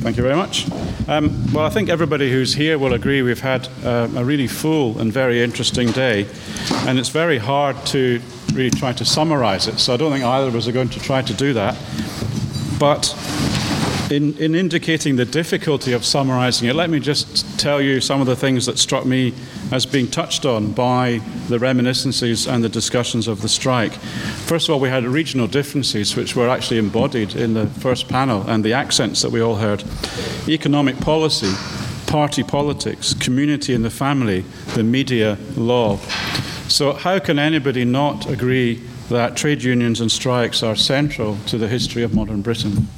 Thank you very much. Um, well, I think everybody who's here will agree we've had uh, a really full and very interesting day, and it's very hard to really try to summarize it. So I don't think either of us are going to try to do that. But in, in indicating the difficulty of summarizing it, let me just tell you some of the things that struck me as being touched on by the reminiscences and the discussions of the strike. First of all, we had regional differences which were actually embodied in the first panel and the accents that we all heard. Economic policy, party politics, community and the family, the media, law. So, how can anybody not agree that trade unions and strikes are central to the history of modern Britain?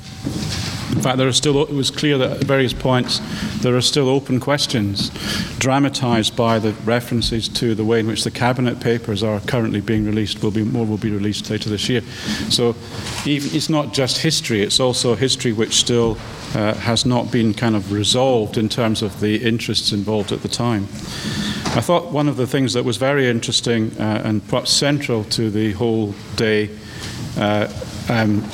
In fact, there are still, it was clear that at various points there are still open questions, dramatised by the references to the way in which the cabinet papers are currently being released. Will be more will be released later this year. So, even, it's not just history; it's also history which still uh, has not been kind of resolved in terms of the interests involved at the time. I thought one of the things that was very interesting uh, and perhaps central to the whole day. Uh, um,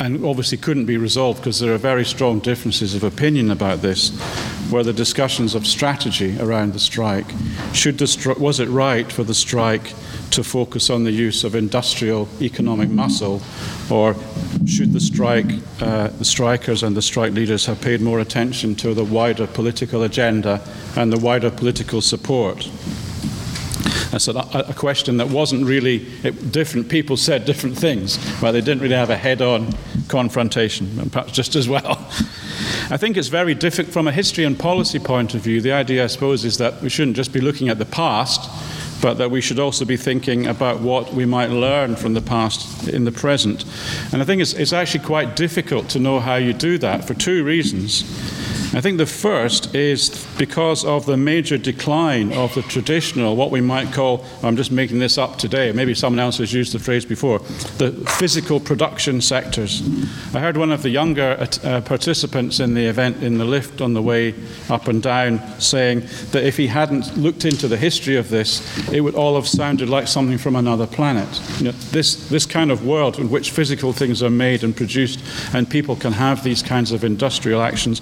and obviously couldn't be resolved because there are very strong differences of opinion about this, were the discussions of strategy around the strike. Should the stri- was it right for the strike to focus on the use of industrial economic muscle, or should the strike, uh, the strikers and the strike leaders have paid more attention to the wider political agenda and the wider political support? That's a, a, question that wasn't really, it, different people said different things, but they didn't really have a head on confrontation, and perhaps just as well. I think it's very difficult from a history and policy point of view. The idea, I suppose, is that we shouldn't just be looking at the past, but that we should also be thinking about what we might learn from the past in the present. And I think it's, it's actually quite difficult to know how you do that for two reasons. I think the first is because of the major decline of the traditional, what we might call, I'm just making this up today, maybe someone else has used the phrase before, the physical production sectors. I heard one of the younger uh, participants in the event in the lift on the way up and down saying that if he hadn't looked into the history of this, it would all have sounded like something from another planet. You know, this, this kind of world in which physical things are made and produced and people can have these kinds of industrial actions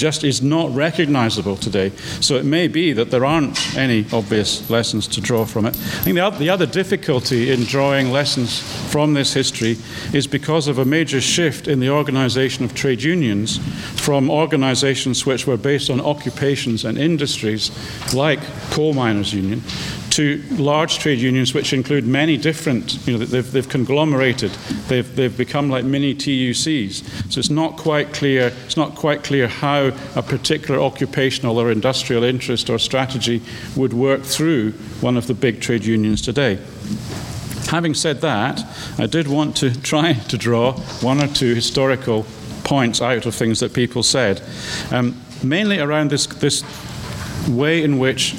just is not recognizable today. So it may be that there aren't any obvious lessons to draw from it. I think the other, the other difficulty in drawing lessons from this history is because of a major shift in the organization of trade unions from organizations which were based on occupations and industries like coal miners union to large trade unions, which include many different, you know, they've, they've conglomerated, they've, they've become like mini TUCs. So it's not quite clear, it's not quite clear how a particular occupational or industrial interest or strategy would work through one of the big trade unions today. Having said that, I did want to try to draw one or two historical points out of things that people said, um, mainly around this, this way in which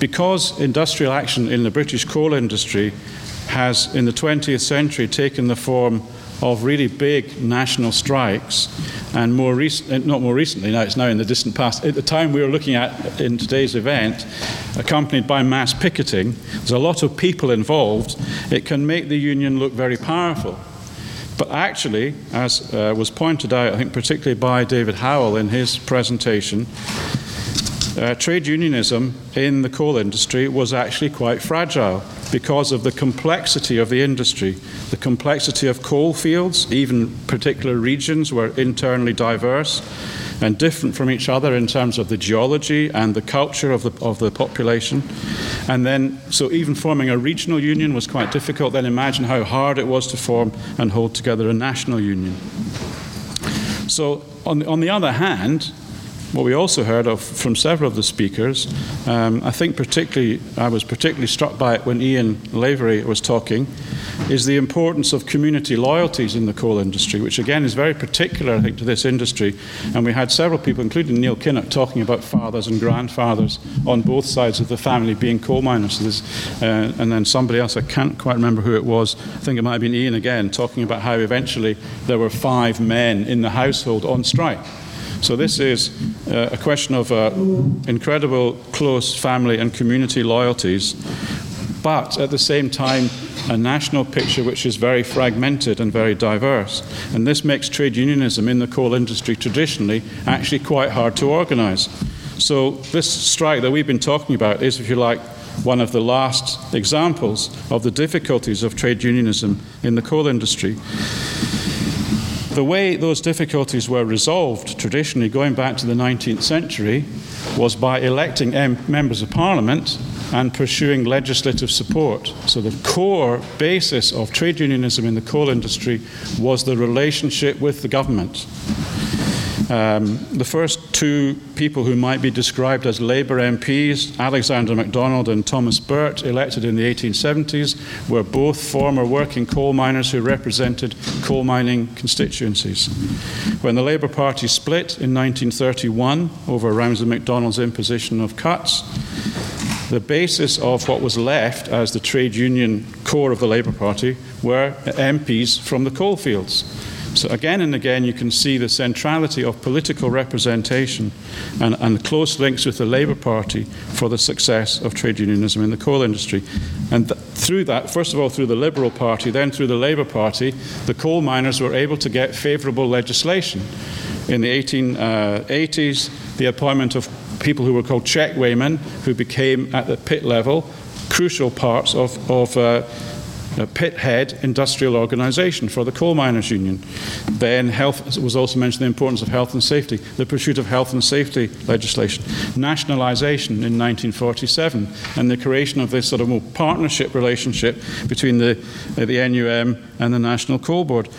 because industrial action in the British coal industry has, in the 20th century, taken the form of really big national strikes, and more eh, not more recently, now it's now in the distant past. At the time we were looking at in today's event, accompanied by mass picketing, there's a lot of people involved. It can make the union look very powerful. But actually, as uh, was pointed out, I think particularly by David Howell in his presentation, uh, trade unionism in the coal industry was actually quite fragile because of the complexity of the industry, the complexity of coal fields, even particular regions were internally diverse and different from each other in terms of the geology and the culture of the, of the population. And then, so even forming a regional union was quite difficult. Then imagine how hard it was to form and hold together a national union. So, on, on the other hand, what we also heard of from several of the speakers, um, I think particularly, I was particularly struck by it when Ian Lavery was talking, is the importance of community loyalties in the coal industry, which again is very particular, I think, to this industry. And we had several people, including Neil Kinnock, talking about fathers and grandfathers on both sides of the family being coal miners. Uh, and then somebody else, I can't quite remember who it was, I think it might have been Ian again, talking about how eventually there were five men in the household on strike. So this is uh, a question of uh, incredible close family and community loyalties, but at the same time, a national picture which is very fragmented and very diverse. And this makes trade unionism in the coal industry traditionally actually quite hard to organise. So, this strike that we've been talking about is, if you like, one of the last examples of the difficulties of trade unionism in the coal industry. The way those difficulties were resolved traditionally, going back to the 19th century, was by electing members of parliament and pursuing legislative support. So, the core basis of trade unionism in the coal industry was the relationship with the government. Um, the first two people who might be described as Labour MPs, Alexander MacDonald and Thomas Burt, elected in the 1870s, were both former working coal miners who represented coal mining constituencies. When the Labour Party split in 1931 over Ramsay MacDonald's imposition of cuts, the basis of what was left as the trade union core of the Labour Party were MPs from the coalfields. So, again and again, you can see the centrality of political representation and, and close links with the Labour Party for the success of trade unionism in the coal industry. And th- through that, first of all, through the Liberal Party, then through the Labour Party, the coal miners were able to get favourable legislation. In the 1880s, uh, the appointment of people who were called checkweighmen, who became at the pit level crucial parts of, of uh, a pit head industrial organisation for the coal miners union. Then health was also mentioned the importance of health and safety, the pursuit of health and safety legislation, nationalisation in 1947, and the creation of this sort of more partnership relationship between the, uh, the NUM and the National Coal Board.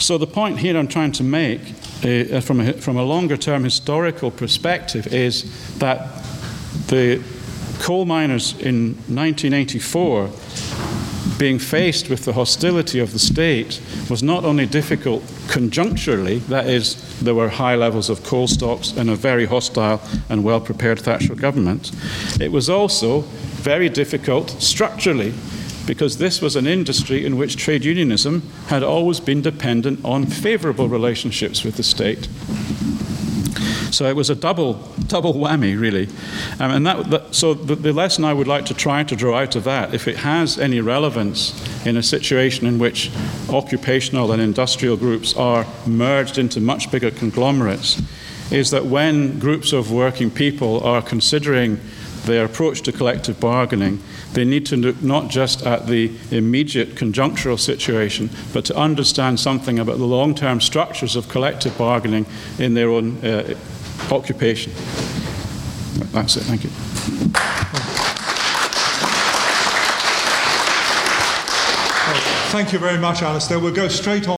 So the point here I'm trying to make uh, from, a, from a longer term historical perspective is that the coal miners in 1984 being faced with the hostility of the state was not only difficult conjuncturally, that is, there were high levels of coal stocks and a very hostile and well prepared Thatcher government, it was also very difficult structurally because this was an industry in which trade unionism had always been dependent on favourable relationships with the state. So it was a double, double whammy, really. Um, and that, that so the, the, lesson I would like to try to draw out of that, if it has any relevance in a situation in which occupational and industrial groups are merged into much bigger conglomerates, is that when groups of working people are considering their approach to collective bargaining, they need to look not just at the immediate conjunctural situation, but to understand something about the long term structures of collective bargaining in their own uh, occupation. That's it. Thank you. Thank you very much, Alistair. We'll go straight on.